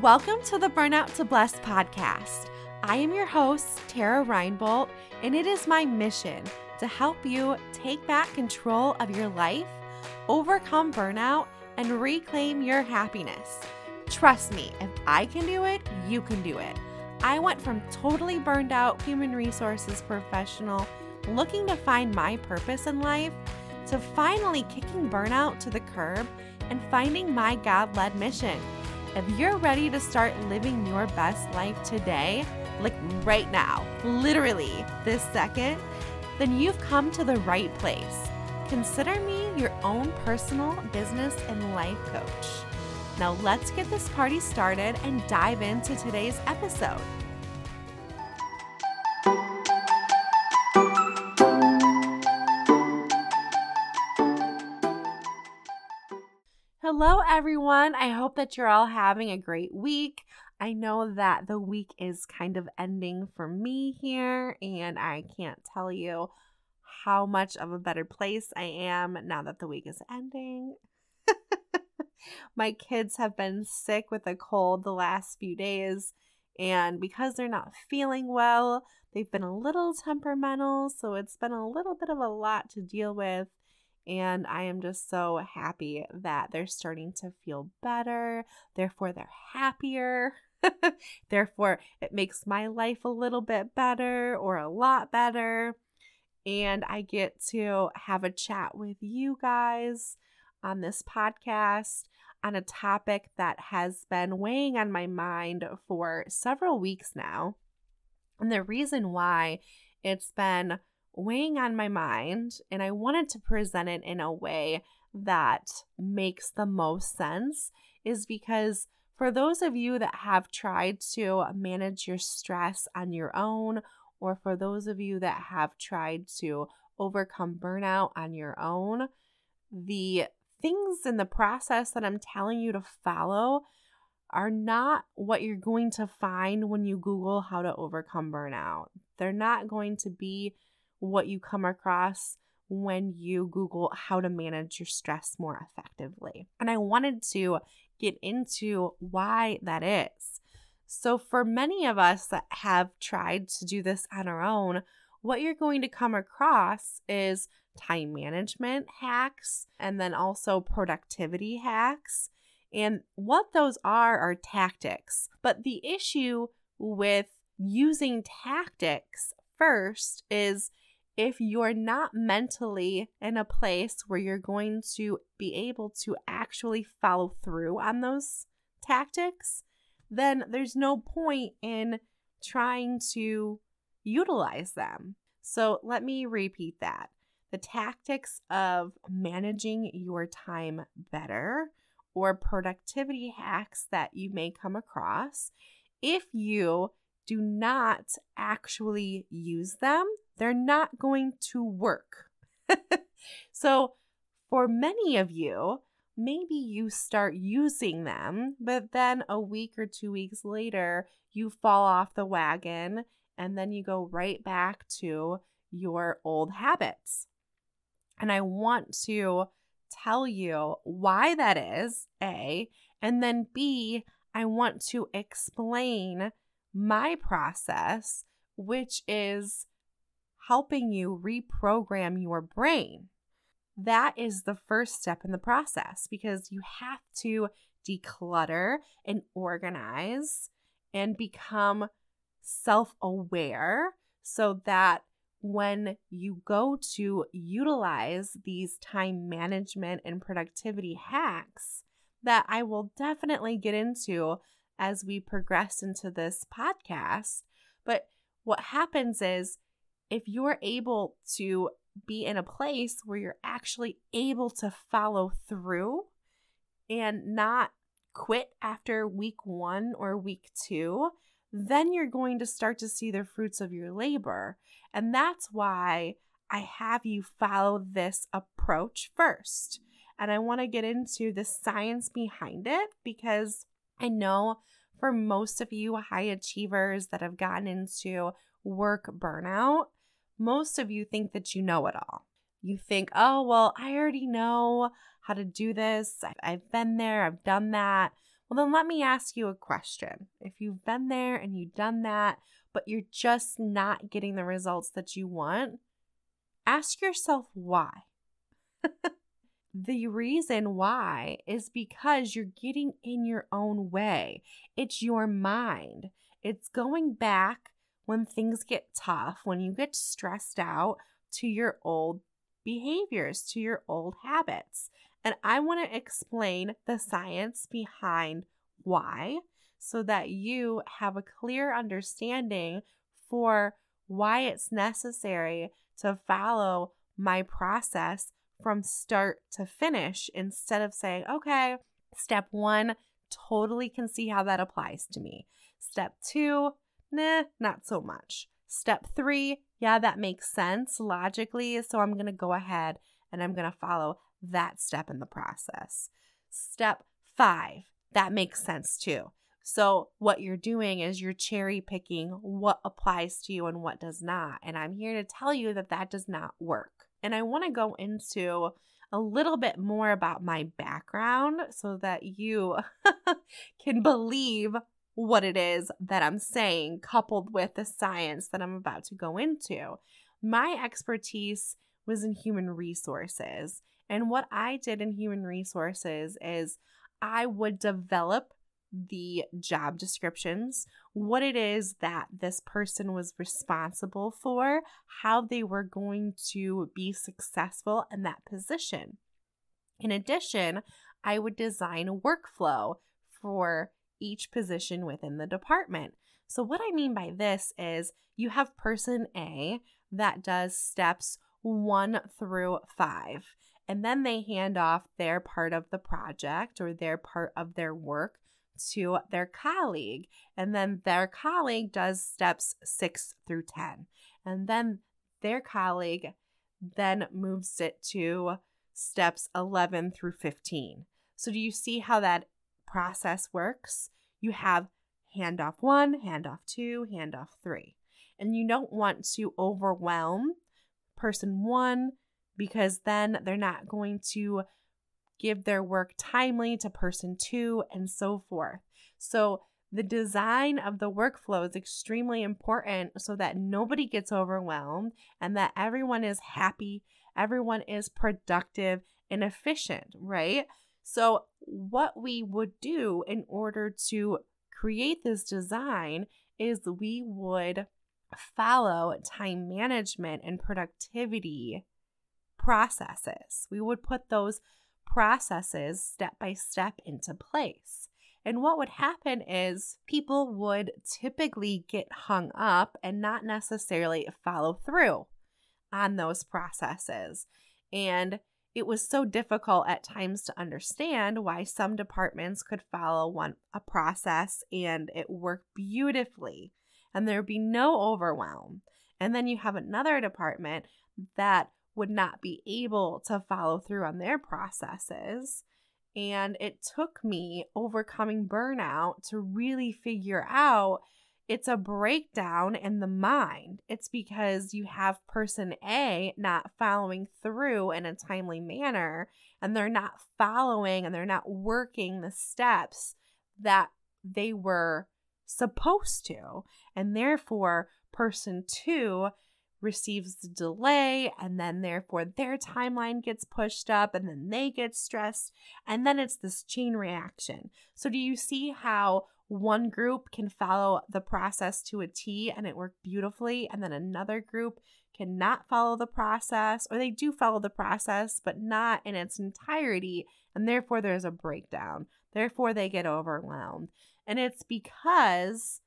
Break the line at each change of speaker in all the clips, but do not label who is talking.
Welcome to the Burnout to Blessed podcast. I am your host, Tara Reinbolt, and it is my mission to help you take back control of your life, overcome burnout, and reclaim your happiness. Trust me, if I can do it, you can do it. I went from totally burned out human resources professional looking to find my purpose in life to finally kicking burnout to the curb and finding my God led mission. If you're ready to start living your best life today, like right now, literally this second, then you've come to the right place. Consider me your own personal business and life coach. Now, let's get this party started and dive into today's episode. Hello, everyone. I hope that you're all having a great week. I know that the week is kind of ending for me here, and I can't tell you how much of a better place I am now that the week is ending. My kids have been sick with a cold the last few days, and because they're not feeling well, they've been a little temperamental, so it's been a little bit of a lot to deal with. And I am just so happy that they're starting to feel better. Therefore, they're happier. Therefore, it makes my life a little bit better or a lot better. And I get to have a chat with you guys on this podcast on a topic that has been weighing on my mind for several weeks now. And the reason why it's been weighing on my mind, and I wanted to present it in a way that makes the most sense, is because for those of you that have tried to manage your stress on your own, or for those of you that have tried to overcome burnout on your own, the things in the process that I'm telling you to follow are not what you're going to find when you Google how to overcome burnout. They're not going to be what you come across when you Google how to manage your stress more effectively. And I wanted to get into why that is. So, for many of us that have tried to do this on our own, what you're going to come across is time management hacks and then also productivity hacks. And what those are are tactics. But the issue with using tactics first is if you're not mentally in a place where you're going to be able to actually follow through on those tactics, then there's no point in trying to utilize them. So let me repeat that. The tactics of managing your time better or productivity hacks that you may come across, if you do not actually use them, they're not going to work. so, for many of you, maybe you start using them, but then a week or two weeks later, you fall off the wagon and then you go right back to your old habits. And I want to tell you why that is, A, and then B, I want to explain my process, which is helping you reprogram your brain. That is the first step in the process because you have to declutter and organize and become self aware so that when you go to utilize these time management and productivity hacks that I will definitely get into as we progress into this podcast. But what happens is if you're able to be in a place where you're actually able to follow through and not quit after week one or week two, then you're going to start to see the fruits of your labor. And that's why I have you follow this approach first. And I want to get into the science behind it because I know for most of you high achievers that have gotten into work burnout, most of you think that you know it all. You think, oh, well, I already know how to do this. I've been there, I've done that. Well, then let me ask you a question. If you've been there and you've done that, but you're just not getting the results that you want, ask yourself why. the reason why is because you're getting in your own way. It's your mind. It's going back when things get tough, when you get stressed out to your old behaviors, to your old habits. And I want to explain the science behind why so that you have a clear understanding for why it's necessary to follow my process from start to finish instead of saying, okay, step one, totally can see how that applies to me. Step two, nah, not so much. Step three, yeah, that makes sense logically. So I'm going to go ahead and I'm going to follow that step in the process. Step five, that makes sense too. So, what you're doing is you're cherry picking what applies to you and what does not. And I'm here to tell you that that does not work. And I want to go into a little bit more about my background so that you can believe what it is that I'm saying, coupled with the science that I'm about to go into. My expertise was in human resources. And what I did in human resources is I would develop the job descriptions, what it is that this person was responsible for, how they were going to be successful in that position. In addition, I would design a workflow for each position within the department. So, what I mean by this is you have person A that does steps one through five, and then they hand off their part of the project or their part of their work to their colleague. And then their colleague does steps six through 10. And then their colleague then moves it to steps 11 through 15. So, do you see how that process works? You have handoff one, handoff two, handoff three. And you don't want to overwhelm person one because then they're not going to give their work timely to person two, and so forth. So, the design of the workflow is extremely important so that nobody gets overwhelmed and that everyone is happy, everyone is productive and efficient, right? So, what we would do in order to create this design is we would follow time management and productivity processes. We would put those processes step by step into place. And what would happen is people would typically get hung up and not necessarily follow through on those processes. And it was so difficult at times to understand why some departments could follow one a process and it worked beautifully and there'd be no overwhelm. And then you have another department that would not be able to follow through on their processes. And it took me overcoming burnout to really figure out it's a breakdown in the mind. It's because you have person A not following through in a timely manner, and they're not following and they're not working the steps that they were supposed to. And therefore, person two receives the delay and then therefore their timeline gets pushed up and then they get stressed and then it's this chain reaction. So do you see how one group can follow the process to a T and it worked beautifully and then another group cannot follow the process or they do follow the process but not in its entirety and therefore there's a breakdown. Therefore they get overwhelmed. And it's because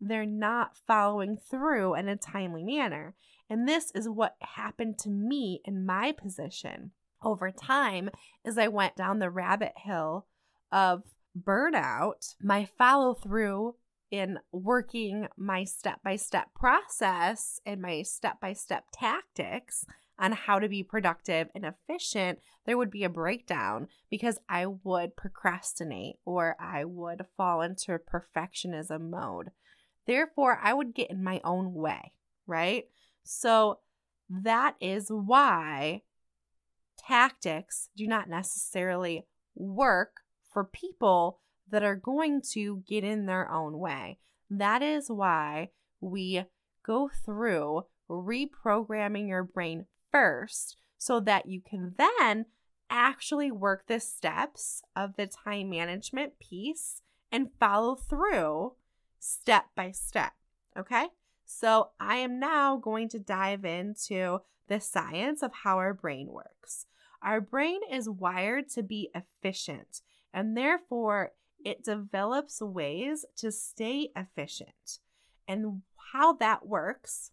they're not following through in a timely manner. And this is what happened to me in my position over time as I went down the rabbit hill of burnout. My follow through in working my step by step process and my step by step tactics on how to be productive and efficient, there would be a breakdown because I would procrastinate or I would fall into perfectionism mode. Therefore, I would get in my own way, right? So that is why tactics do not necessarily work for people that are going to get in their own way. That is why we go through reprogramming your brain first so that you can then actually work the steps of the time management piece and follow through step by step. Okay. So I am now going to dive into the science of how our brain works. Our brain is wired to be efficient, and therefore it develops ways to stay efficient. And how that works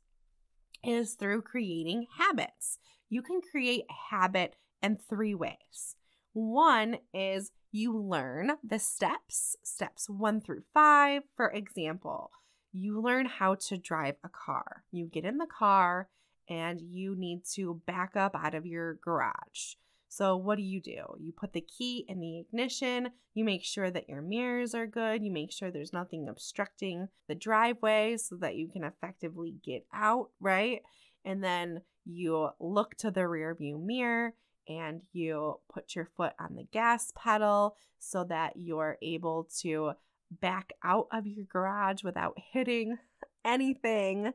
is through creating habits. You can create a habit in three ways. One is you learn the steps, steps one through five. For example, you learn how to drive a car. You get in the car and you need to back up out of your garage. So, what do you do? You put the key in the ignition, you make sure that your mirrors are good, you make sure there's nothing obstructing the driveway so that you can effectively get out, right? And then you look to the rear view mirror and you put your foot on the gas pedal so that you're able to back out of your garage without hitting anything.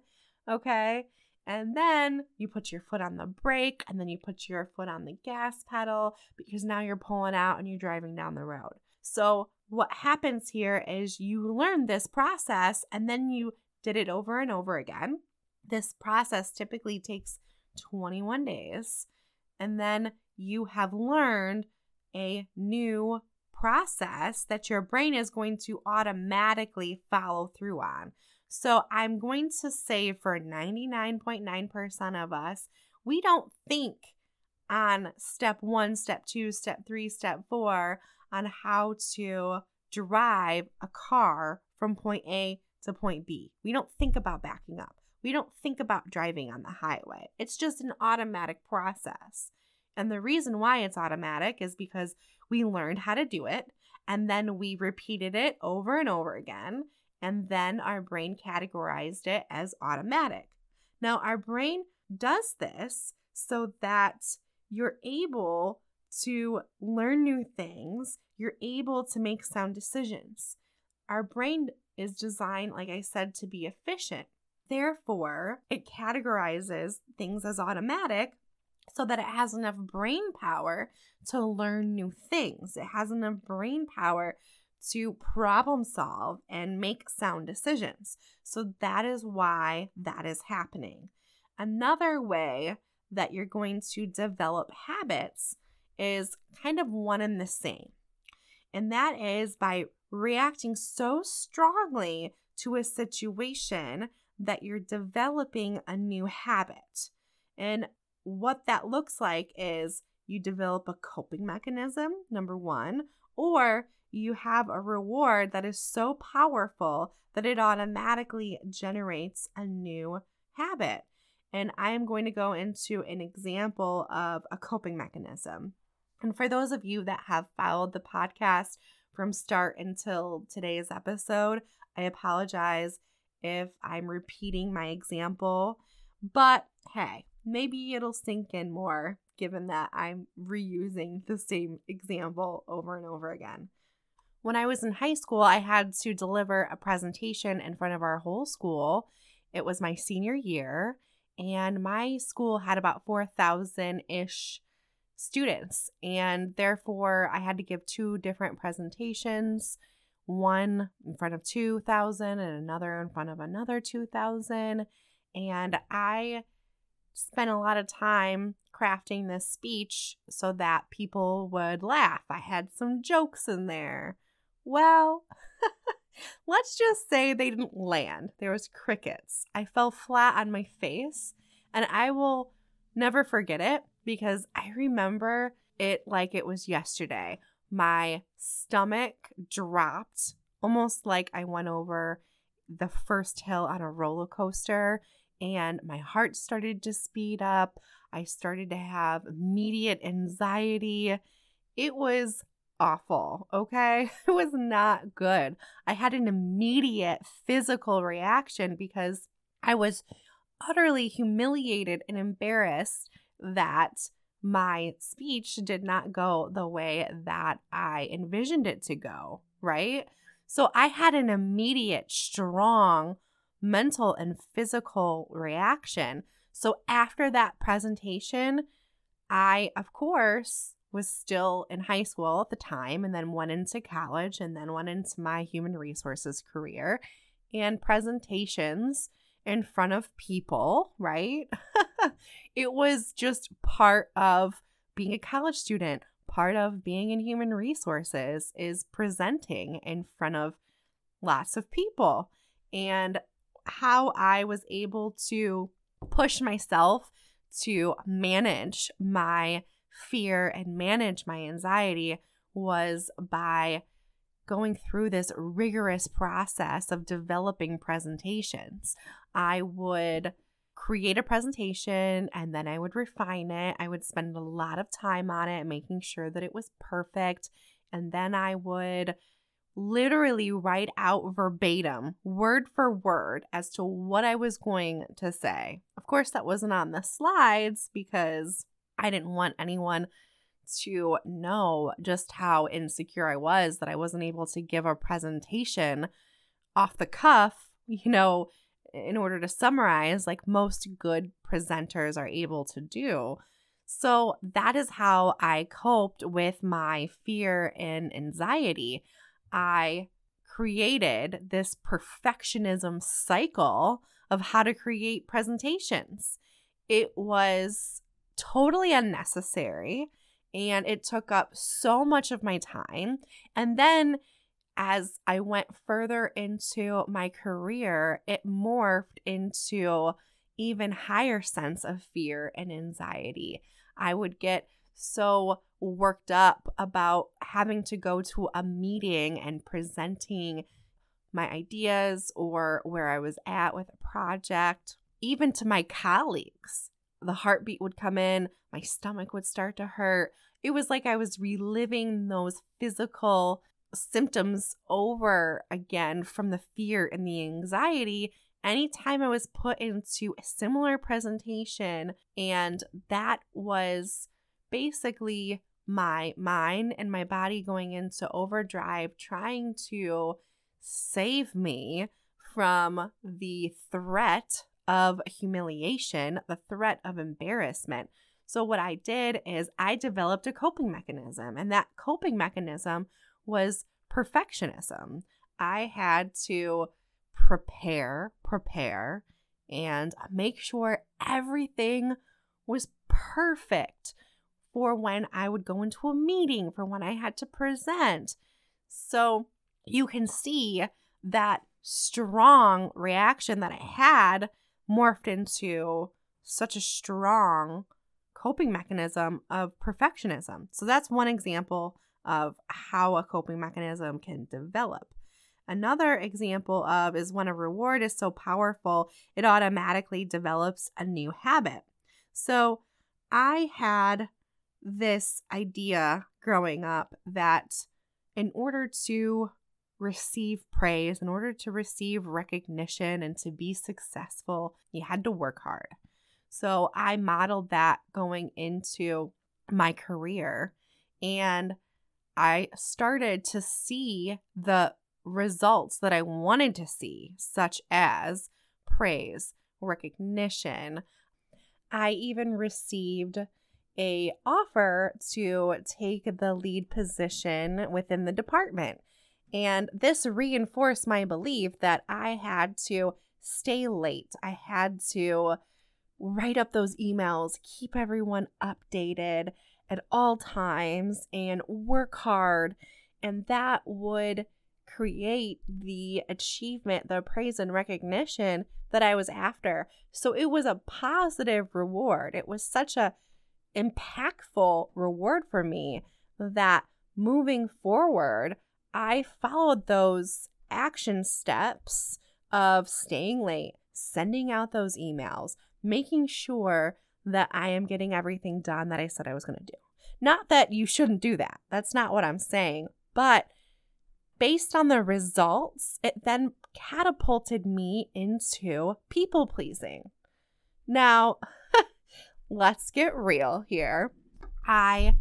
Okay. And then you put your foot on the brake and then you put your foot on the gas pedal because now you're pulling out and you're driving down the road. So, what happens here is you learn this process and then you did it over and over again. This process typically takes 21 days. And then you have learned a new process that your brain is going to automatically follow through on. So I'm going to say for 99.9% of us, we don't think on step one, step two, step three, step four on how to drive a car from point A to point B. We don't think about backing up. We don't think about driving on the highway. It's just an automatic process. And the reason why it's automatic is because we learned how to do it and then we repeated it over and over again and then our brain categorized it as automatic. Now, our brain does this so that you're able to learn new things, you're able to make sound decisions. Our brain is designed, like I said, to be efficient. Therefore, it categorizes things as automatic so that it has enough brain power to learn new things. It has enough brain power to problem solve and make sound decisions. So that is why that is happening. Another way that you're going to develop habits is kind of one and the same. And that is by reacting so strongly to a situation that you're developing a new habit. And what that looks like is you develop a coping mechanism, number one, or you have a reward that is so powerful that it automatically generates a new habit. And I am going to go into an example of a coping mechanism. And for those of you that have followed the podcast from start until today's episode, I apologize if I'm repeating my example. But hey, maybe it'll sink in more given that I'm reusing the same example over and over again. When I was in high school, I had to deliver a presentation in front of our whole school. It was my senior year, and my school had about 4,000 ish students. And therefore, I had to give two different presentations one in front of 2,000 and another in front of another 2,000. And I spent a lot of time crafting this speech so that people would laugh. I had some jokes in there. Well, let's just say they didn't land. There was crickets. I fell flat on my face and I will never forget it because I remember it like it was yesterday. My stomach dropped almost like I went over the first hill on a roller coaster and my heart started to speed up. I started to have immediate anxiety. It was awful, okay? It was not good. I had an immediate physical reaction because I was utterly humiliated and embarrassed that my speech did not go the way that I envisioned it to go, right? So I had an immediate, strong mental and physical reaction. So after that presentation, I, of course, was still in high school at the time and then went into college and then went into my human resources career and presentations in front of people, right? it was just part of being a college student, part of being in human resources is presenting in front of lots of people. And how I was able to push myself to manage my fear and manage my anxiety was by going through this rigorous process of developing presentations. I would create a presentation and then I would refine it. I would spend a lot of time on it, making sure that it was perfect. And then I would literally write out verbatim, word for word, as to what I was going to say. Of course, that wasn't on the slides because I didn't want anyone to know just how insecure I was that I wasn't able to give a presentation off the cuff, you know, in order to summarize, like most good presenters are able to do. So that is how I coped with my fear and anxiety. I created this perfectionism cycle of how to create presentations. It was totally unnecessary and it took up so much of my time. And then as I went further into my career, it morphed into even higher sense of fear and anxiety. I would get so worked up about having to go to a meeting and presenting my ideas or where I was at with a project, even to my colleagues. The heartbeat would come in, my stomach would start to hurt. It was like I was reliving those physical symptoms over again from the fear and the anxiety anytime I was put into a similar presentation. And that was basically my mind and my body going into overdrive, trying to save me from the threat of humiliation, the threat of embarrassment. So, what I did is I developed a coping mechanism, and that coping mechanism was perfectionism. I had to prepare, prepare, and make sure everything was perfect for when I would go into a meeting, for when I had to present. So you can see that strong reaction that I had morphed into such a strong coping mechanism of perfectionism. So that's one example of how a coping mechanism can develop. Another example of is when a reward is so powerful, it automatically develops a new habit. So I had this idea growing up that in order to receive praise, in order to receive recognition and to be successful, you had to work hard. So I modeled that going into my career and I started to see the results that I wanted to see, such as praise, recognition. I even received a offer to take the lead position within the department. And this reinforced my belief that I had to stay late. I had to write up those emails, keep everyone updated at all times, and work hard. And that would create the achievement, the praise and recognition that I was after. So it was a positive reward. It was such a impactful reward for me that moving forward, I followed those action steps of staying late, sending out those emails, making sure that I am getting everything done that I said I was going to do. Not that you shouldn't do that. That's not what I'm saying. But based on the results, it then catapulted me into people pleasing. Now, let's get real here. I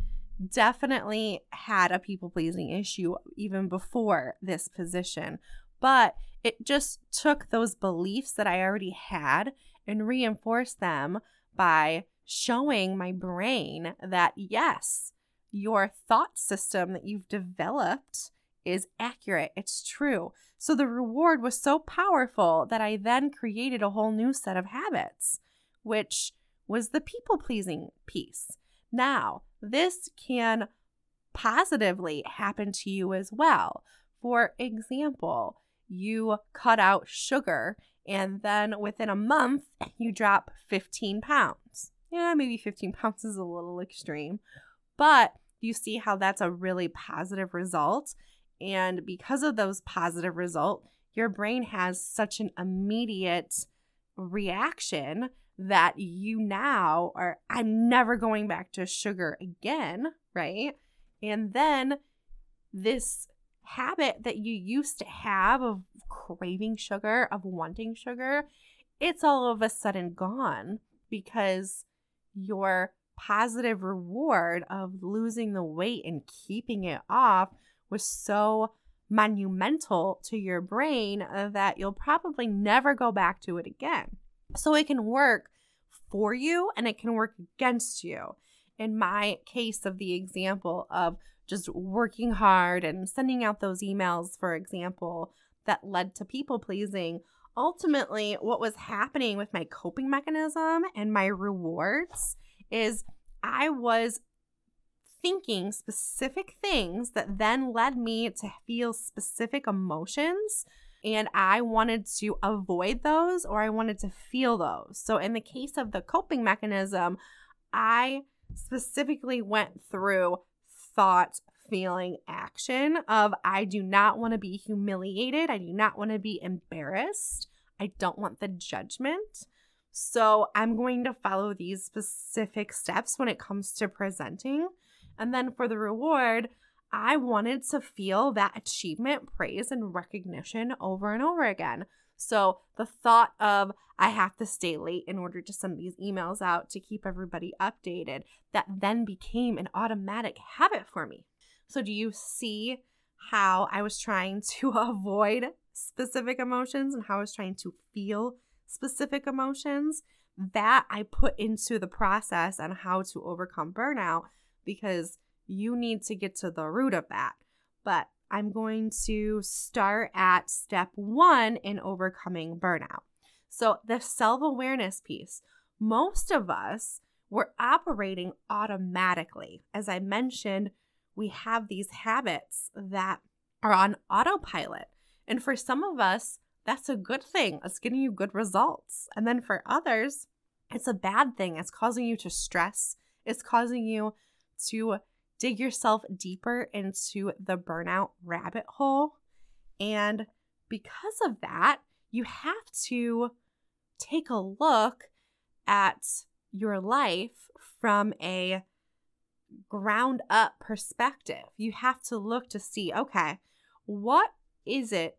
definitely had a people pleasing issue even before this position, but it just took those beliefs that I already had and reinforced them by showing my brain that yes, your thought system that you've developed is accurate, it's true. So the reward was so powerful that I then created a whole new set of habits, which was the people pleasing piece. Now, this can positively happen to you as well. For example, you cut out sugar and then within a month you drop 15 pounds. Yeah, maybe 15 pounds is a little extreme, but you see how that's a really positive result. And because of those positive results, your brain has such an immediate reaction that you now are, I'm never going back to sugar again, right? And then this habit that you used to have of craving sugar, of wanting sugar, it's all of a sudden gone because your positive reward of losing the weight and keeping it off was so monumental to your brain uh, that you'll probably never go back to it again. So it can work for you and it can work against you. In my case of the example of just working hard and sending out those emails, for example, that led to people pleasing, ultimately, what was happening with my coping mechanism and my rewards is I was thinking specific things that then led me to feel specific emotions. And I wanted to avoid those or I wanted to feel those. So, in the case of the coping mechanism, I specifically went through thought, feeling, action of I do not want to be humiliated. I do not want to be embarrassed. I don't want the judgment. So I'm going to follow these specific steps when it comes to presenting. And then for the reward, I wanted to feel that achievement, praise, and recognition over and over again. So the thought of I have to stay late in order to send these emails out to keep everybody updated, that then became an automatic habit for me. So do you see how I was trying to avoid specific emotions and how I was trying to feel specific emotions? That I put into the process on how to overcome burnout because you need to get to the root of that. But I'm going to start at step one in overcoming burnout. So, the self awareness piece, most of us were operating automatically. As I mentioned, we have these habits that are on autopilot. And for some of us, that's a good thing. It's getting you good results. And then for others, it's a bad thing. It's causing you to stress, it's causing you to dig yourself deeper into the burnout rabbit hole. And because of that, you have to take a look at your life from a ground up perspective. You have to look to see okay, what is it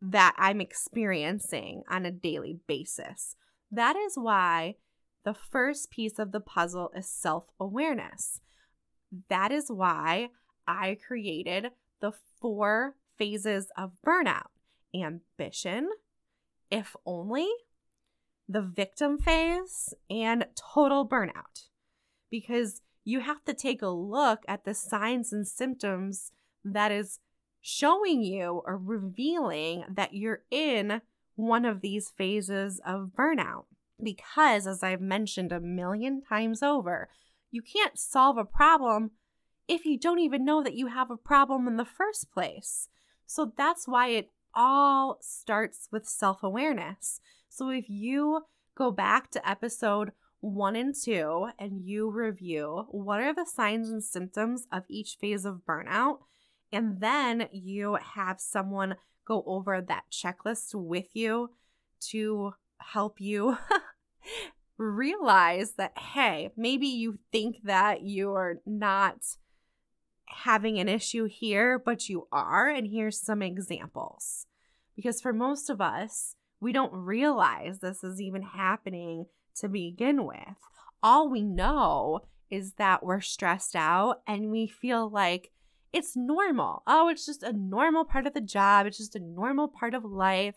that I'm experiencing on a daily basis? That is why the first piece of the puzzle is self awareness. That is why I created the four phases of burnout ambition, if only, the victim phase, and total burnout. Because you have to take a look at the signs and symptoms that is showing you or revealing that you're in one of these phases of burnout. Because, as I've mentioned a million times over, you can't solve a problem if you don't even know that you have a problem in the first place. So that's why it all starts with self awareness. So if you go back to episode one and two and you review what are the signs and symptoms of each phase of burnout, and then you have someone go over that checklist with you to help you realize that, hey, maybe you think that you're not having an issue here, but you are. And here's some examples. Because for most of us, we don't realize this is even happening to begin with. All we know is that we're stressed out and we feel like it's normal. Oh, it's just a normal part of the job, it's just a normal part of life.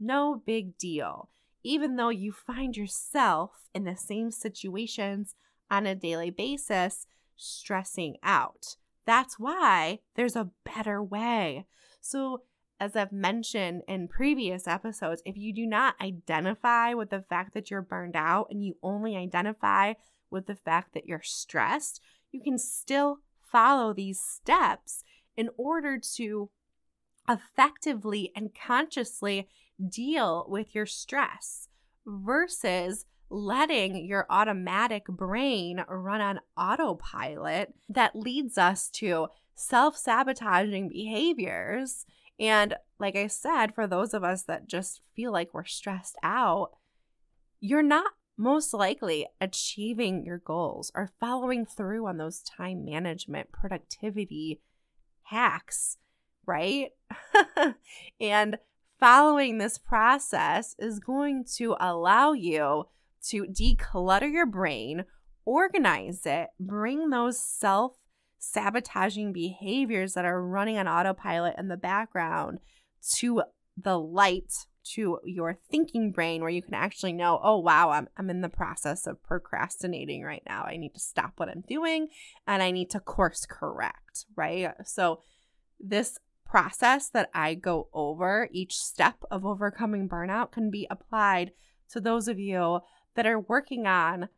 No big deal. Even though you find yourself in the same situations on a daily basis, stressing out. That's why there's a better way. So, as I've mentioned in previous episodes, if you do not identify with the fact that you're burned out and you only identify with the fact that you're stressed, you can still follow these steps in order to effectively and consciously deal with your stress versus letting your automatic brain run on autopilot that leads us to self sabotaging behaviors. And like I said, for those of us that just feel like we're stressed out, you're not most likely achieving your goals or following through on those time management productivity hacks, right? and following this process is going to allow you to declutter your brain, organize it, bring those self sabotaging behaviors that are running on autopilot in the background to the light to your thinking brain where you can actually know, oh, wow, I'm, I'm in the process of procrastinating right now. I need to stop what I'm doing and I need to course correct, right? So, this process that I go over, each step of overcoming burnout, can be applied to those of you that are working on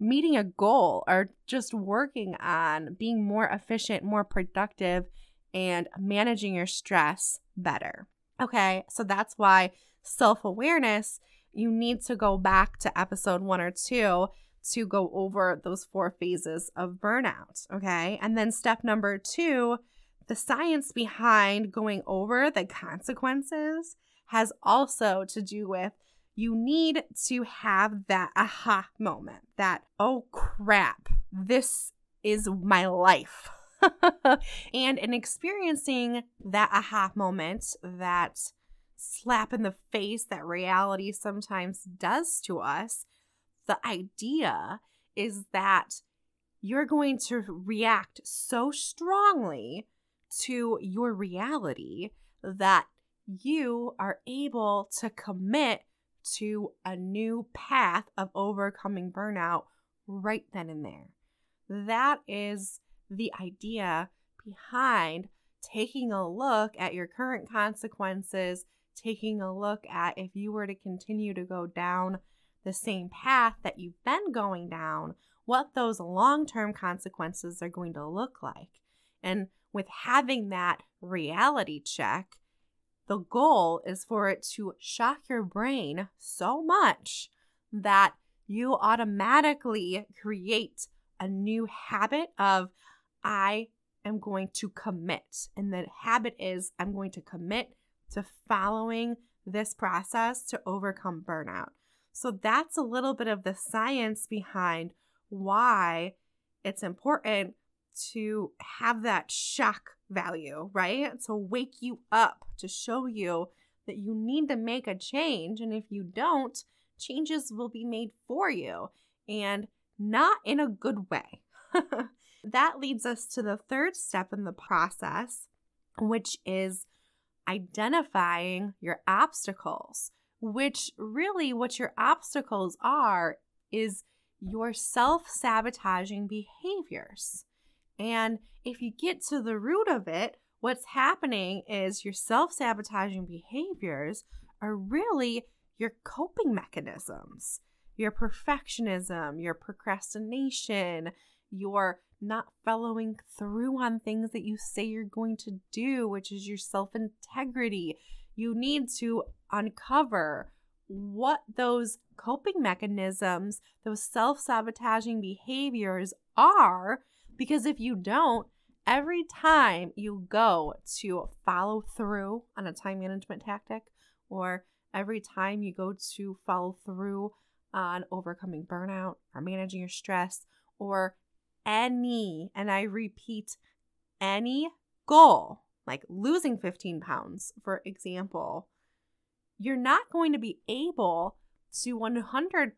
meeting a goal or just working on being more efficient, more productive, and managing your stress better. Okay, so that's why self awareness, you need to go back to episode one or two to go over those four phases of burnout. Okay, and then step number two, the science behind going over the consequences has also to do with you need to have that aha moment that, oh crap, this is my life. and in experiencing that aha moment, that slap in the face that reality sometimes does to us, the idea is that you're going to react so strongly to your reality that you are able to commit to a new path of overcoming burnout right then and there. That is the idea behind taking a look at your current consequences, taking a look at if you were to continue to go down the same path that you've been going down, what those long term consequences are going to look like. And with having that reality check, the goal is for it to shock your brain so much that you automatically create a new habit of, I am going to commit. And the habit is, I'm going to commit to following this process to overcome burnout. So that's a little bit of the science behind why it's important to have that shock value, right? To wake you up, to show you that you need to make a change. And if you don't, changes will be made for you and not in a good way. that leads us to the third step in the process, which is identifying your obstacles, which really what your obstacles are is your self sabotaging behaviors. And if you get to the root of it, what's happening is your self sabotaging behaviors are really your coping mechanisms, your perfectionism, your procrastination, your not following through on things that you say you're going to do, which is your self integrity. You need to uncover what those coping mechanisms, those self sabotaging behaviors are because if you don't, every time you go to follow through on a time management tactic, or every time you go to follow through on overcoming burnout or managing your stress, or any, and I repeat, any goal, like losing 15 pounds, for example, you're not going to be able to 100%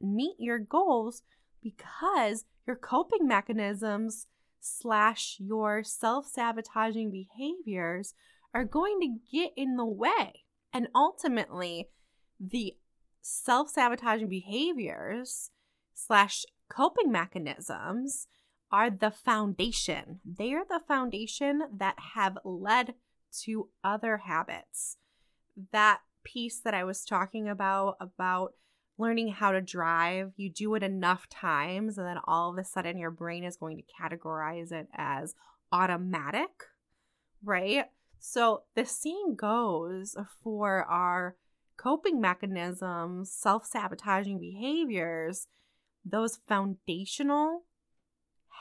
meet your goals because your coping mechanisms slash your self sabotaging behaviors are going to get in the way. And ultimately, the self sabotaging behaviors slash coping mechanisms are the foundation. They are the foundation that have led to other habits. That piece that I was talking about, about learning how to drive, you do it enough times, and then all of a sudden your brain is going to categorize it as automatic, right? So the same goes for our coping mechanisms, self sabotaging behaviors, those foundational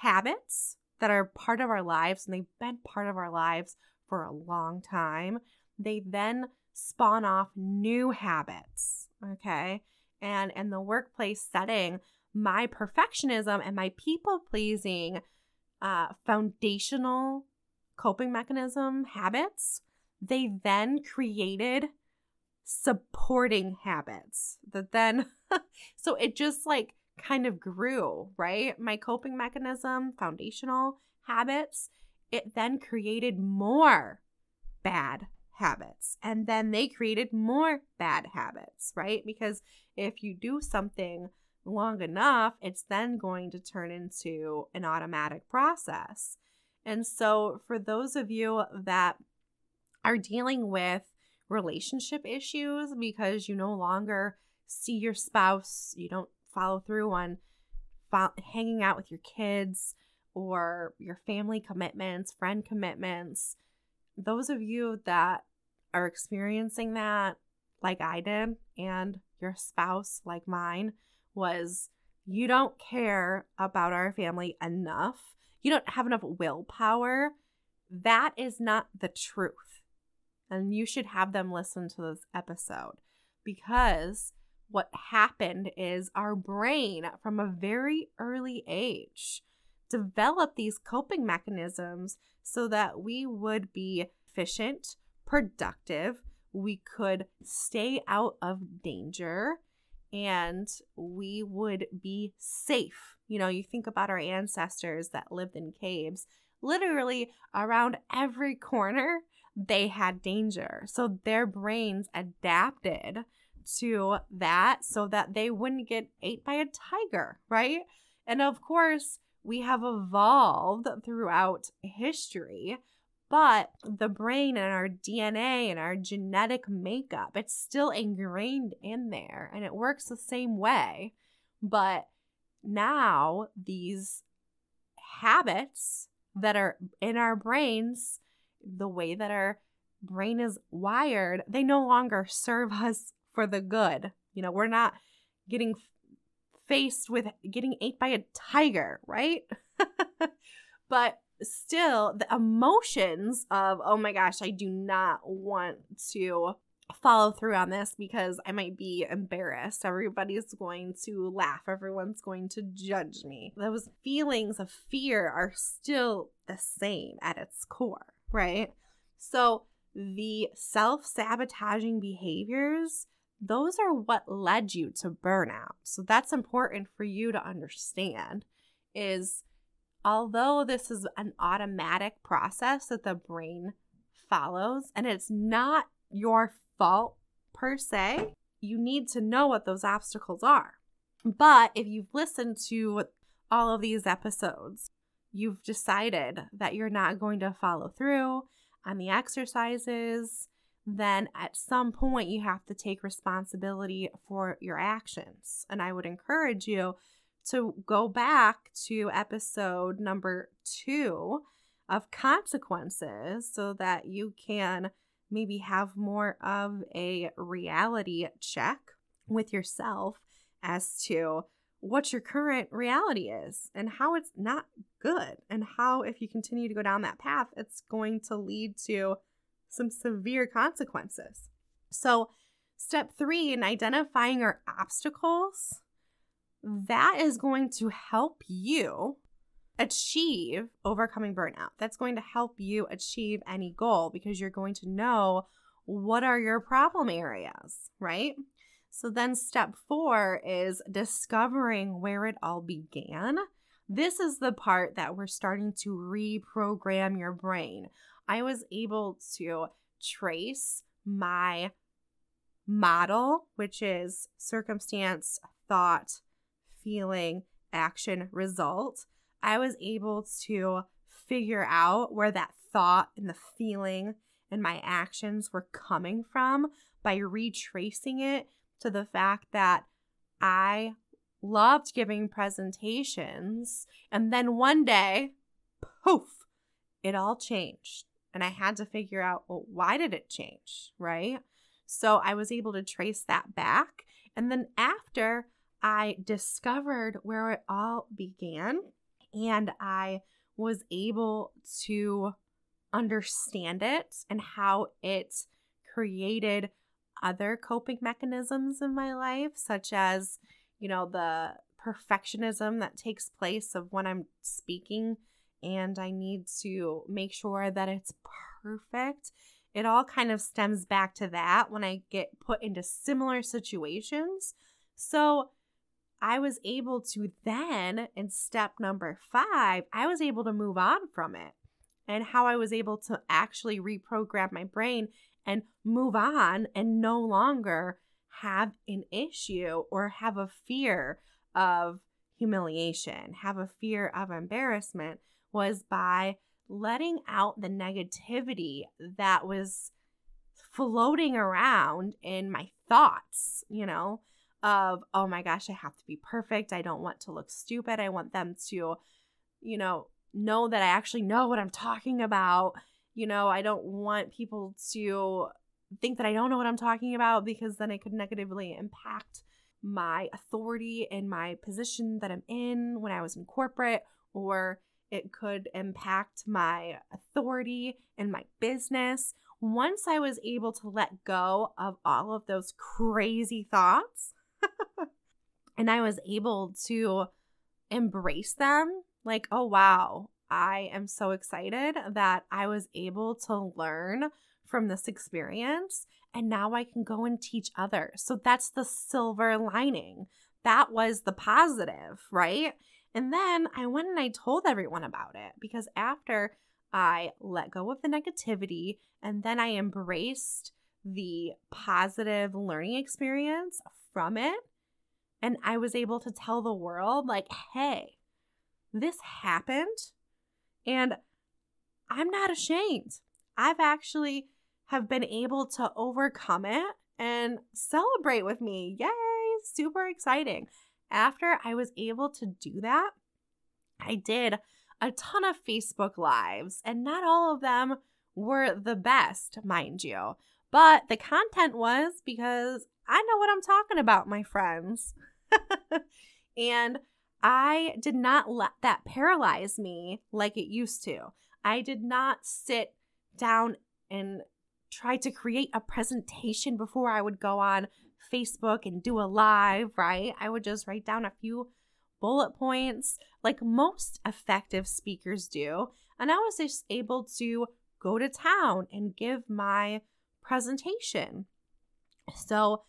habits that are part of our lives and they've been part of our lives for a long time. They then spawn off new habits, okay? And in the workplace setting, my perfectionism and my people pleasing uh, foundational coping mechanism habits, they then created supporting habits that then, so it just like kind of grew, right? My coping mechanism, foundational habits, it then created more bad habits. And then they created more bad habits, right? Because if you do something long enough, it's then going to turn into an automatic process. And so, for those of you that are dealing with relationship issues because you no longer see your spouse, you don't follow through on hanging out with your kids or your family commitments, friend commitments, those of you that are experiencing that, like I did, and your spouse, like mine, was you don't care about our family enough, you don't have enough willpower. That is not the truth. And you should have them listen to this episode because what happened is our brain from a very early age developed these coping mechanisms so that we would be efficient, productive, we could stay out of danger, and we would be safe. You know, you think about our ancestors that lived in caves, literally around every corner, they had danger. So their brains adapted to that so that they wouldn't get ate by a tiger, right? And of course, we have evolved throughout history, but the brain and our DNA and our genetic makeup, it's still ingrained in there and it works the same way. But now these habits that are in our brains, the way that our brain is wired, they no longer serve us for the good. You know, we're not getting faced with getting ate by a tiger, right? but still, the emotions of, oh my gosh, I do not want to follow through on this because I might be embarrassed. Everybody's going to laugh. Everyone's going to judge me. Those feelings of fear are still the same at its core, right? So the self sabotaging behaviors those are what led you to burnout. So that's important for you to understand is although this is an automatic process that the brain follows and it's not your fault per se, you need to know what those obstacles are. But if you've listened to all of these episodes, you've decided that you're not going to follow through on the exercises, then at some point you have to take responsibility for your actions. And I would encourage you to go back to episode number two of consequences so that you can maybe have more of a reality check with yourself as to what your current reality is and how it's not good, and how, if you continue to go down that path, it's going to lead to some severe consequences. So, step three in identifying our obstacles, that is going to help you achieve overcoming burnout. That's going to help you achieve any goal because you're going to know what are your problem areas, right? So then step four is discovering where it all began. this is the part that we're starting to reprogram your brain. I was able to trace my model, which is circumstance, thought, feeling, action, result. I was able to figure out where that thought and the feeling and my actions were coming from by retracing it to the fact that I loved giving presentations. And then one day, poof, it all changed. And I had to figure out, well, why did it change? Right. So I was able to trace that back. And then after I discovered where it all began and I was able to understand it and how it created other coping mechanisms in my life, such as, you know, the perfectionism that takes place of when I'm speaking and I need to make sure that it's perfect. It all kind of stems back to that when I get put into similar situations. So, I was able to then, in step number five, I was able to move on from it and how I was able to actually reprogram my brain and move on and no longer have an issue or have a fear of humiliation, have a fear of embarrassment was by letting out the negativity that was floating around in my thoughts, you know, of, oh my gosh, I have to be perfect. I don't want to look stupid. I want them to, you know, know that I actually know what I'm talking about. You know, I don't want people to think that I don't know what I'm talking about because then it could negatively impact my authority and my position that I'm in when I was in corporate, or it could impact my authority and my business. Once I was able to let go of all of those crazy thoughts, and I was able to embrace them like, oh, wow, I am so excited that I was able to learn from this experience and now I can go and teach others. So that's the silver lining. That was the positive, right? And then I went and I told everyone about it because after I let go of the negativity and then I embraced the positive learning experience from it, and I was able to tell the world, like, hey, this happened and I'm not ashamed. I've actually have been able to overcome it and celebrate with me. Yay, super exciting. After I was able to do that, I did a ton of Facebook lives and not all of them were the best, mind you. But the content was because I know what I'm talking about, my friends. and I did not let that paralyze me like it used to. I did not sit down and try to create a presentation before I would go on Facebook and do a live, right? I would just write down a few bullet points like most effective speakers do. And I was just able to go to town and give my presentation. So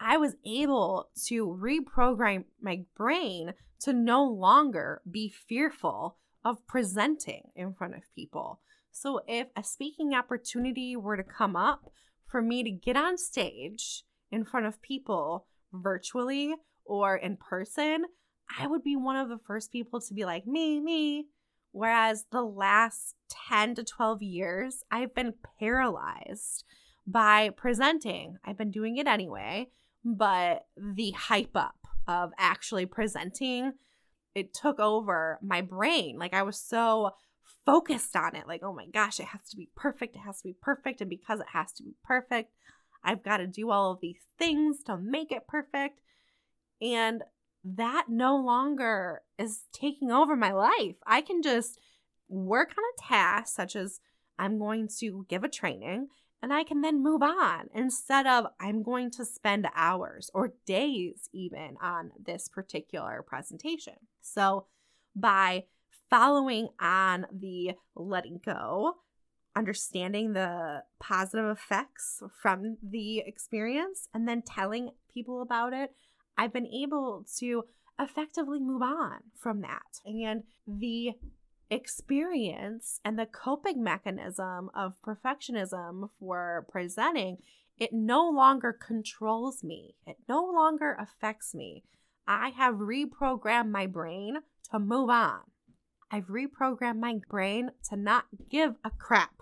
I was able to reprogram my brain to no longer be fearful of presenting in front of people. So, if a speaking opportunity were to come up for me to get on stage in front of people virtually or in person, I would be one of the first people to be like, me, me. Whereas the last 10 to 12 years, I've been paralyzed by presenting. I've been doing it anyway, but the hype up of actually presenting, it took over my brain. Like I was so focused on it. Like, oh my gosh, it has to be perfect. It has to be perfect. And because it has to be perfect, I've got to do all of these things to make it perfect. And that no longer is taking over my life. I can just work on a task, such as I'm going to give a training, and I can then move on instead of I'm going to spend hours or days even on this particular presentation. So, by following on the letting go, understanding the positive effects from the experience, and then telling people about it, I've been able to effectively move on from that. And the experience and the coping mechanism of perfectionism for presenting, it no longer controls me. It no longer affects me. I have reprogrammed my brain to move on. I've reprogrammed my brain to not give a crap.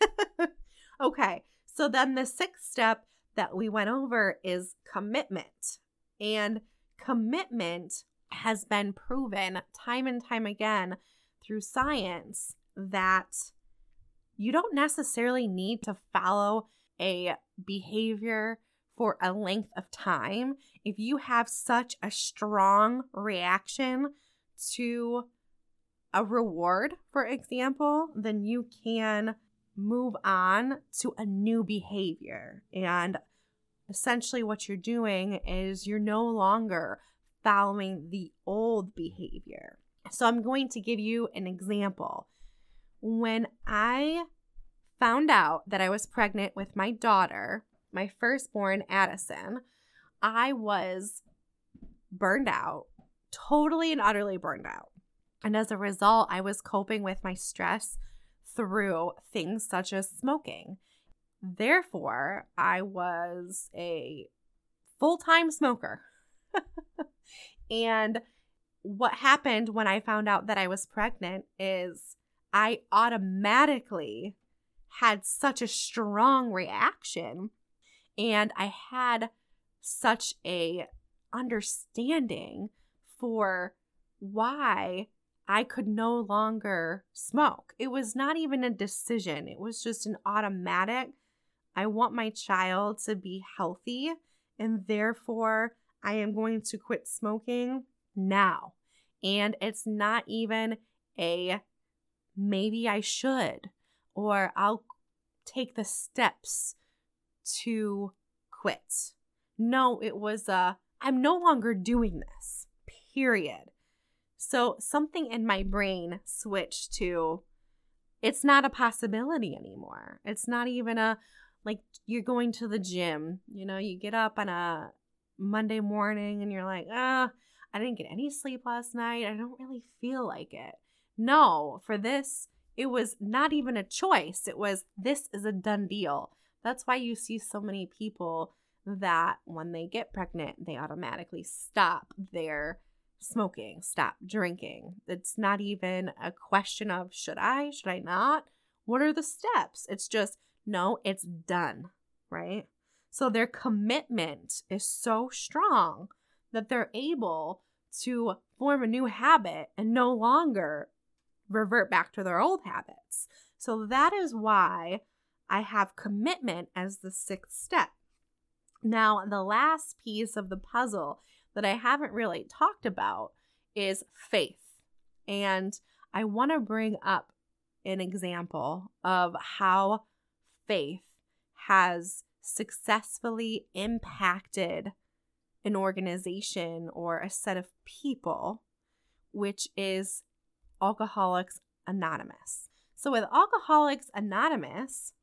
okay, so then the sixth step that we went over is commitment. And commitment has been proven time and time again through science that you don't necessarily need to follow a behavior for a length of time if you have such a strong reaction to a reward, for example, then you can move on to a new behavior. And essentially, what you're doing is you're no longer following the old behavior. So, I'm going to give you an example. When I found out that I was pregnant with my daughter, my firstborn, Addison, I was burned out, totally and utterly burned out. And as a result, I was coping with my stress through things such as smoking. Therefore, I was a full time smoker. and what happened when I found out that I was pregnant is I automatically had such a strong reaction and I had such a understanding for why I could no longer smoke. It was not even a decision, it was just an automatic. I want my child to be healthy, and therefore I am going to quit smoking now. And it's not even a maybe I should, or I'll take the steps to quit. No, it was a I'm no longer doing this, period. So something in my brain switched to it's not a possibility anymore. It's not even a like you're going to the gym, you know, you get up on a Monday morning and you're like, ah, I didn't get any sleep last night. I don't really feel like it. No, for this, it was not even a choice. It was this is a done deal. That's why you see so many people that when they get pregnant, they automatically stop their smoking, stop drinking. It's not even a question of should I, should I not? What are the steps? It's just no, it's done, right? So their commitment is so strong that they're able to form a new habit and no longer revert back to their old habits. So that is why I have commitment as the sixth step. Now, the last piece of the puzzle that I haven't really talked about is faith. And I want to bring up an example of how faith has successfully impacted an organization or a set of people, which is Alcoholics Anonymous. So, with Alcoholics Anonymous,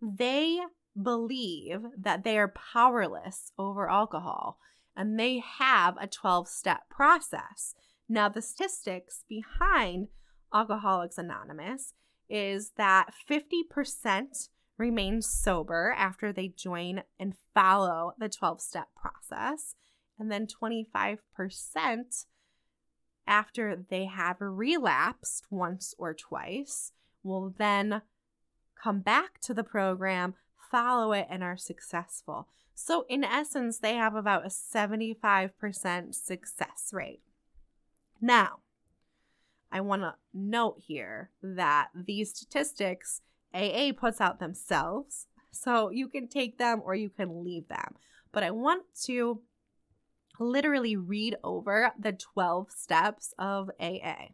they believe that they are powerless over alcohol and they have a 12 step process. Now, the statistics behind Alcoholics Anonymous is that 50% remain sober after they join and follow the 12 step process, and then 25% after they have relapsed once or twice will then come back to the program, follow it, and are successful. So, in essence, they have about a 75% success rate. Now, I want to note here that these statistics AA puts out themselves, so you can take them or you can leave them. But I want to literally read over the 12 steps of AA.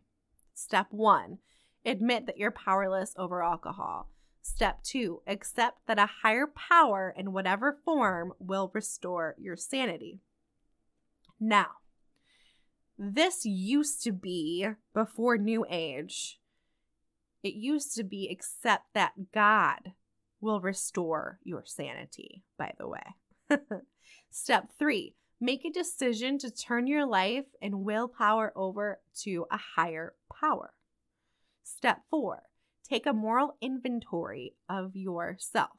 Step one, admit that you're powerless over alcohol. Step two, accept that a higher power in whatever form will restore your sanity. Now, this used to be before New Age. It used to be accept that God will restore your sanity, by the way. Step three, Make a decision to turn your life and willpower over to a higher power. Step four, take a moral inventory of yourself,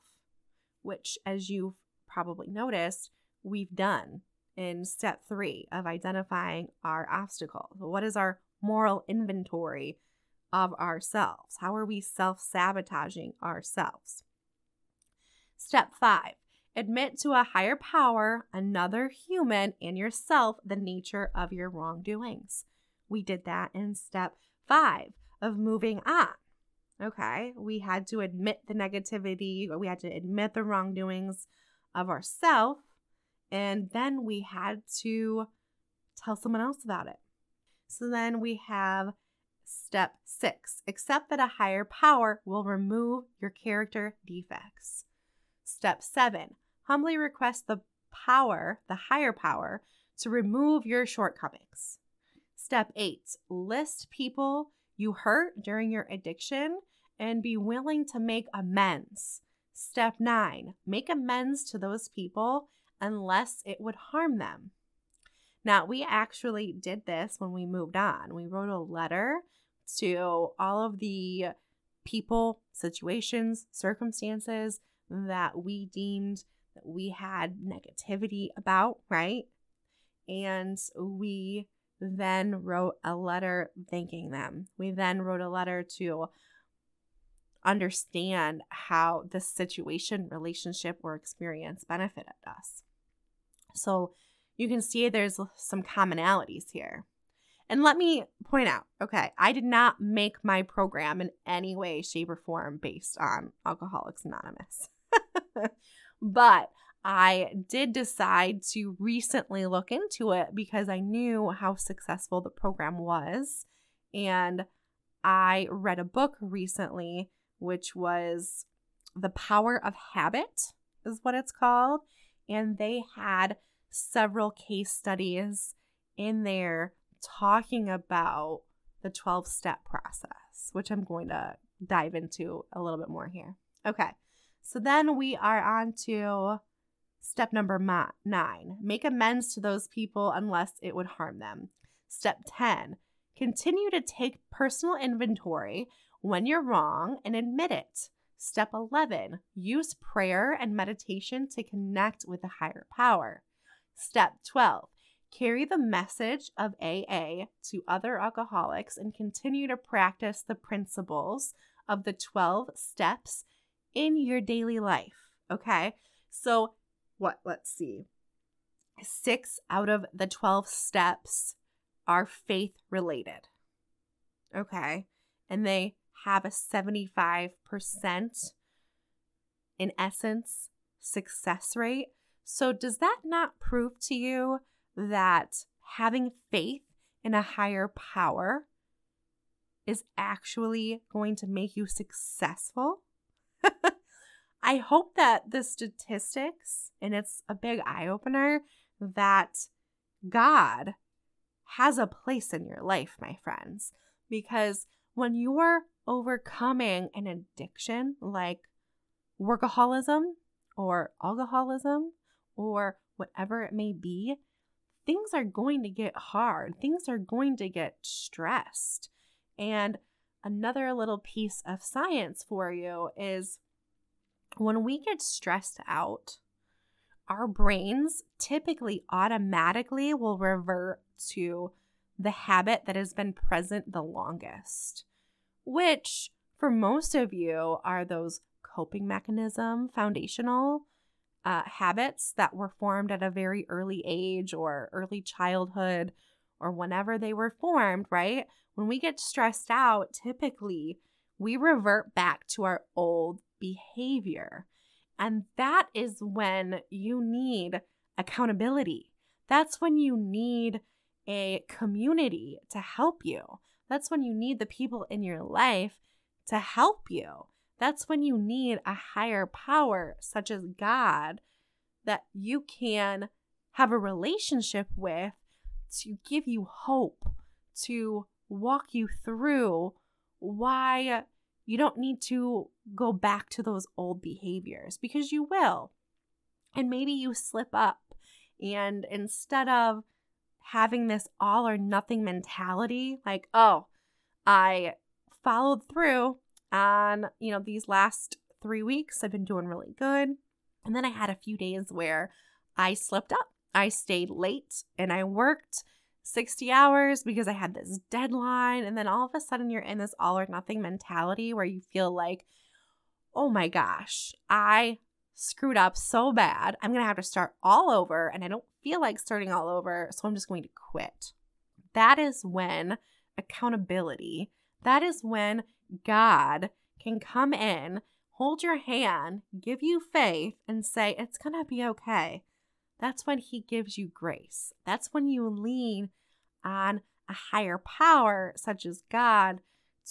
which, as you've probably noticed, we've done in step three of identifying our obstacle. What is our moral inventory of ourselves? How are we self sabotaging ourselves? Step five, admit to a higher power, another human, and yourself the nature of your wrongdoings. We did that in step five of moving on. Okay, we had to admit the negativity, we had to admit the wrongdoings of ourselves, and then we had to tell someone else about it. So then we have step six accept that a higher power will remove your character defects. Step seven humbly request the power, the higher power, to remove your shortcomings. Step eight list people you hurt during your addiction and be willing to make amends. Step nine make amends to those people unless it would harm them. Now, we actually did this when we moved on. We wrote a letter to all of the people, situations, circumstances that we deemed that we had negativity about, right? And we then wrote a letter thanking them. We then wrote a letter to understand how this situation, relationship, or experience benefited us. So you can see there's some commonalities here. And let me point out okay, I did not make my program in any way, shape, or form based on Alcoholics Anonymous. but I did decide to recently look into it because I knew how successful the program was. And I read a book recently, which was The Power of Habit, is what it's called. And they had several case studies in there talking about the 12 step process, which I'm going to dive into a little bit more here. Okay, so then we are on to step number nine make amends to those people unless it would harm them. Step 10 continue to take personal inventory when you're wrong and admit it. Step 11 use prayer and meditation to connect with a higher power. Step 12 Carry the message of AA to other alcoholics and continue to practice the principles of the 12 steps in your daily life. Okay. So, what? Let's see. Six out of the 12 steps are faith related. Okay. And they have a 75% in essence success rate. So, does that not prove to you that having faith in a higher power is actually going to make you successful? I hope that the statistics, and it's a big eye opener, that God has a place in your life, my friends. Because when you're overcoming an addiction like workaholism or alcoholism or whatever it may be, things are going to get hard. Things are going to get stressed. And another little piece of science for you is when we get stressed out, our brains typically automatically will revert to the habit that has been present the longest, which for most of you are those coping mechanism foundational uh, habits that were formed at a very early age or early childhood or whenever they were formed, right? When we get stressed out, typically we revert back to our old behavior. And that is when you need accountability. That's when you need a community to help you. That's when you need the people in your life to help you. That's when you need a higher power, such as God, that you can have a relationship with to give you hope, to walk you through why you don't need to go back to those old behaviors because you will. And maybe you slip up And instead of having this all or nothing mentality, like, oh, I followed through on, you know, these last three weeks, I've been doing really good. And then I had a few days where I slipped up. I stayed late and I worked 60 hours because I had this deadline. And then all of a sudden, you're in this all or nothing mentality where you feel like, oh my gosh, I screwed up so bad. I'm going to have to start all over. And I don't feel like starting all over. So I'm just going to quit. That is when accountability, that is when God can come in, hold your hand, give you faith, and say, it's going to be okay. That's when He gives you grace. That's when you lean on a higher power, such as God,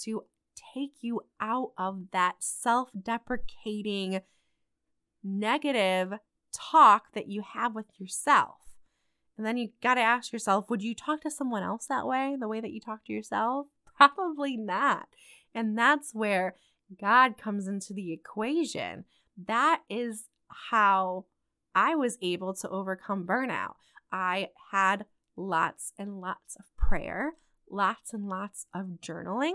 to take you out of that self deprecating, negative talk that you have with yourself. And then you got to ask yourself would you talk to someone else that way, the way that you talk to yourself? Probably not. And that's where God comes into the equation. That is how I was able to overcome burnout. I had lots and lots of prayer, lots and lots of journaling.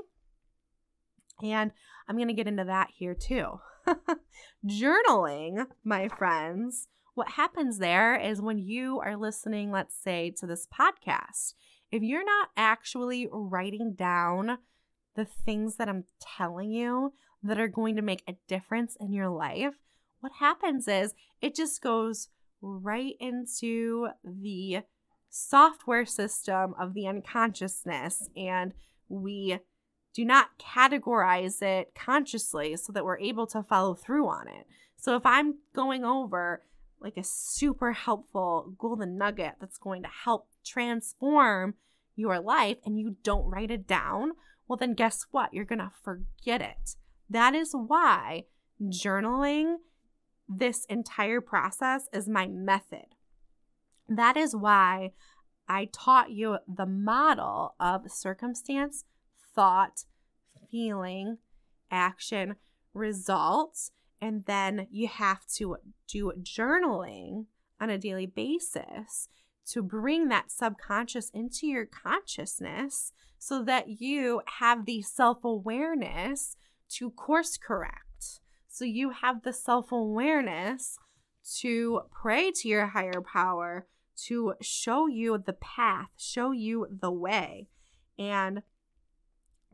And I'm going to get into that here too. journaling, my friends, what happens there is when you are listening, let's say, to this podcast, if you're not actually writing down the things that I'm telling you that are going to make a difference in your life, what happens is it just goes right into the software system of the unconsciousness and we do not categorize it consciously so that we're able to follow through on it. So if I'm going over like a super helpful golden nugget that's going to help transform your life and you don't write it down, well, then guess what? You're going to forget it. That is why journaling this entire process is my method. That is why I taught you the model of circumstance, thought, feeling, action, results. And then you have to do journaling on a daily basis to bring that subconscious into your consciousness so that you have the self awareness to course correct. So you have the self awareness to pray to your higher power to show you the path, show you the way. And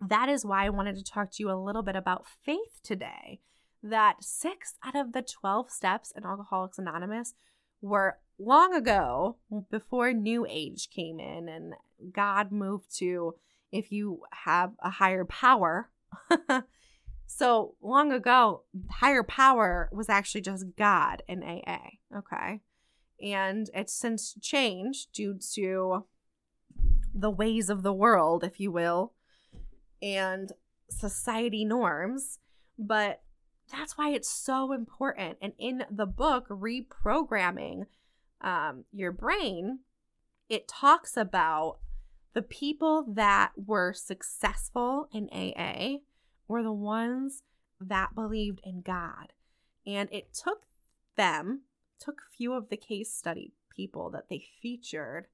that is why I wanted to talk to you a little bit about faith today. That six out of the 12 steps in Alcoholics Anonymous were long ago before New Age came in and God moved to if you have a higher power. so long ago, higher power was actually just God in AA. Okay and it's since changed due to the ways of the world, if you will, and society norms. But that's why it's so important. And in the book, Reprogramming um, Your Brain, it talks about the people that were successful in AA were the ones that believed in God. And it took them took few of the case study people that they featured,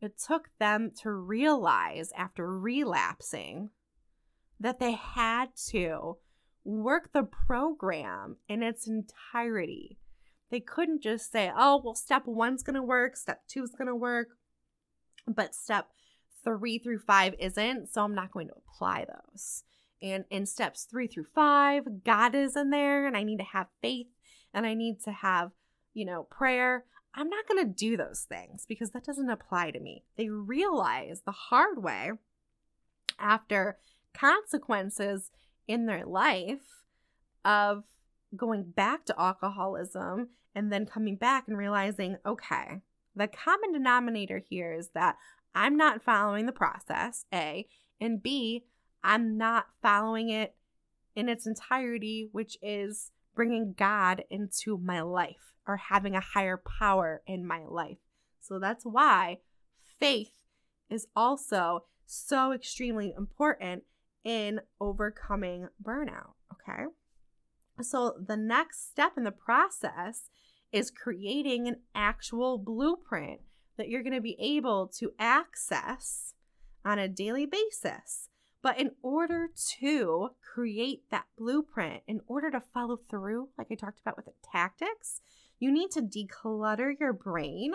it took them to realize after relapsing that they had to work the program in its entirety. They couldn't just say, oh, well, step one's going to work, step two's going to work, but step three through five isn't, so I'm not going to apply those. And in steps three through five, God is in there, and I need to have faith and I need to have you know, prayer. I'm not going to do those things because that doesn't apply to me. They realize the hard way after consequences in their life of going back to alcoholism and then coming back and realizing, okay, the common denominator here is that I'm not following the process, A, and B, I'm not following it in its entirety, which is bringing God into my life or having a higher power in my life. So that's why faith is also so extremely important in overcoming burnout. Okay. So the next step in the process is creating an actual blueprint that you're going to be able to access on a daily basis. But in order to create that blueprint, in order to follow through, like I talked about with the tactics, you need to declutter your brain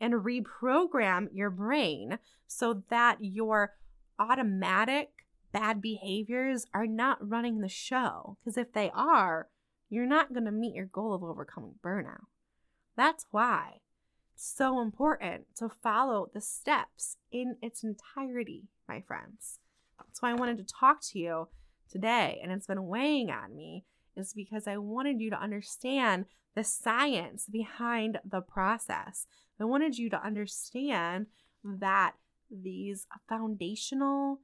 and reprogram your brain so that your automatic bad behaviors are not running the show. Because if they are, you're not going to meet your goal of overcoming burnout. That's why it's so important to follow the steps in its entirety, my friends. That's why I wanted to talk to you today, and it's been weighing on me, is because I wanted you to understand the science behind the process. I wanted you to understand that these foundational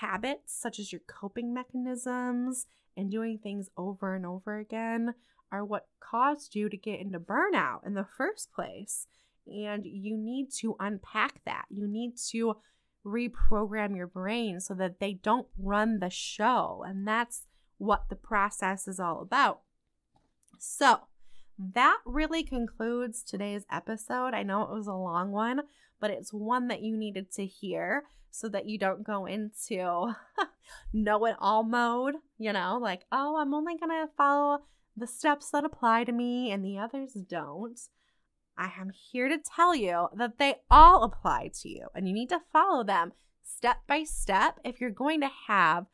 habits, such as your coping mechanisms and doing things over and over again, are what caused you to get into burnout in the first place. And you need to unpack that. You need to reprogram your brain so that they don't run the show. And that's what the process is all about. So, that really concludes today's episode. I know it was a long one, but it's one that you needed to hear so that you don't go into know it all mode, you know, like, oh, I'm only going to follow the steps that apply to me and the others don't. I am here to tell you that they all apply to you and you need to follow them step by step if you're going to have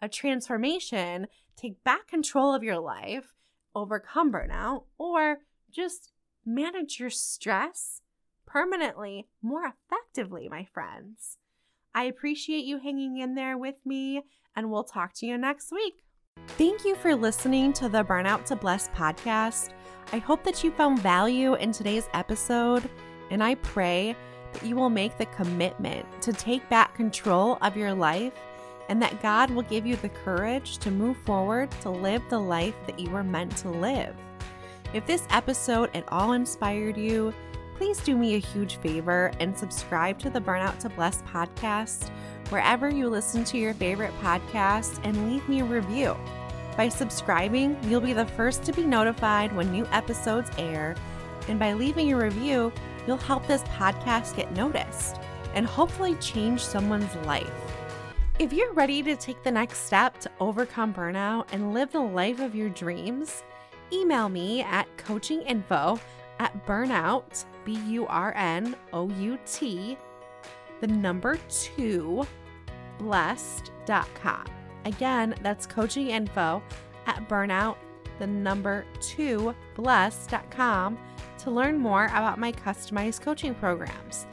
a transformation, take back control of your life, overcome burnout, or just manage your stress permanently more effectively, my friends. I appreciate you hanging in there with me, and we'll talk to you next week. Thank you for listening to the Burnout to Blessed podcast. I hope that you found value in today's episode, and I pray that you will make the commitment to take back control of your life and that God will give you the courage to move forward to live the life that you were meant to live. If this episode at all inspired you, please do me a huge favor and subscribe to the Burnout to Blessed podcast wherever you listen to your favorite podcast and leave me a review. By subscribing, you'll be the first to be notified when new episodes air, and by leaving a review, you'll help this podcast get noticed and hopefully change someone's life. If you're ready to take the next step to overcome burnout and live the life of your dreams, email me at coachinginfo at burnout, B U R N O U T, the number two, blessed.com. Again, that's coaching info at burnout, the number two, blessed.com to learn more about my customized coaching programs.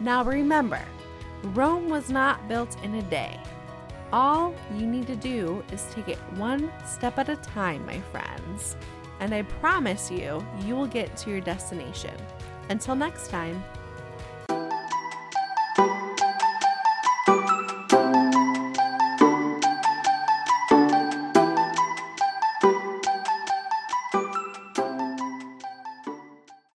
Now remember, Rome was not built in a day. All you need to do is take it one step at a time, my friends, and I promise you, you will get to your destination. Until next time.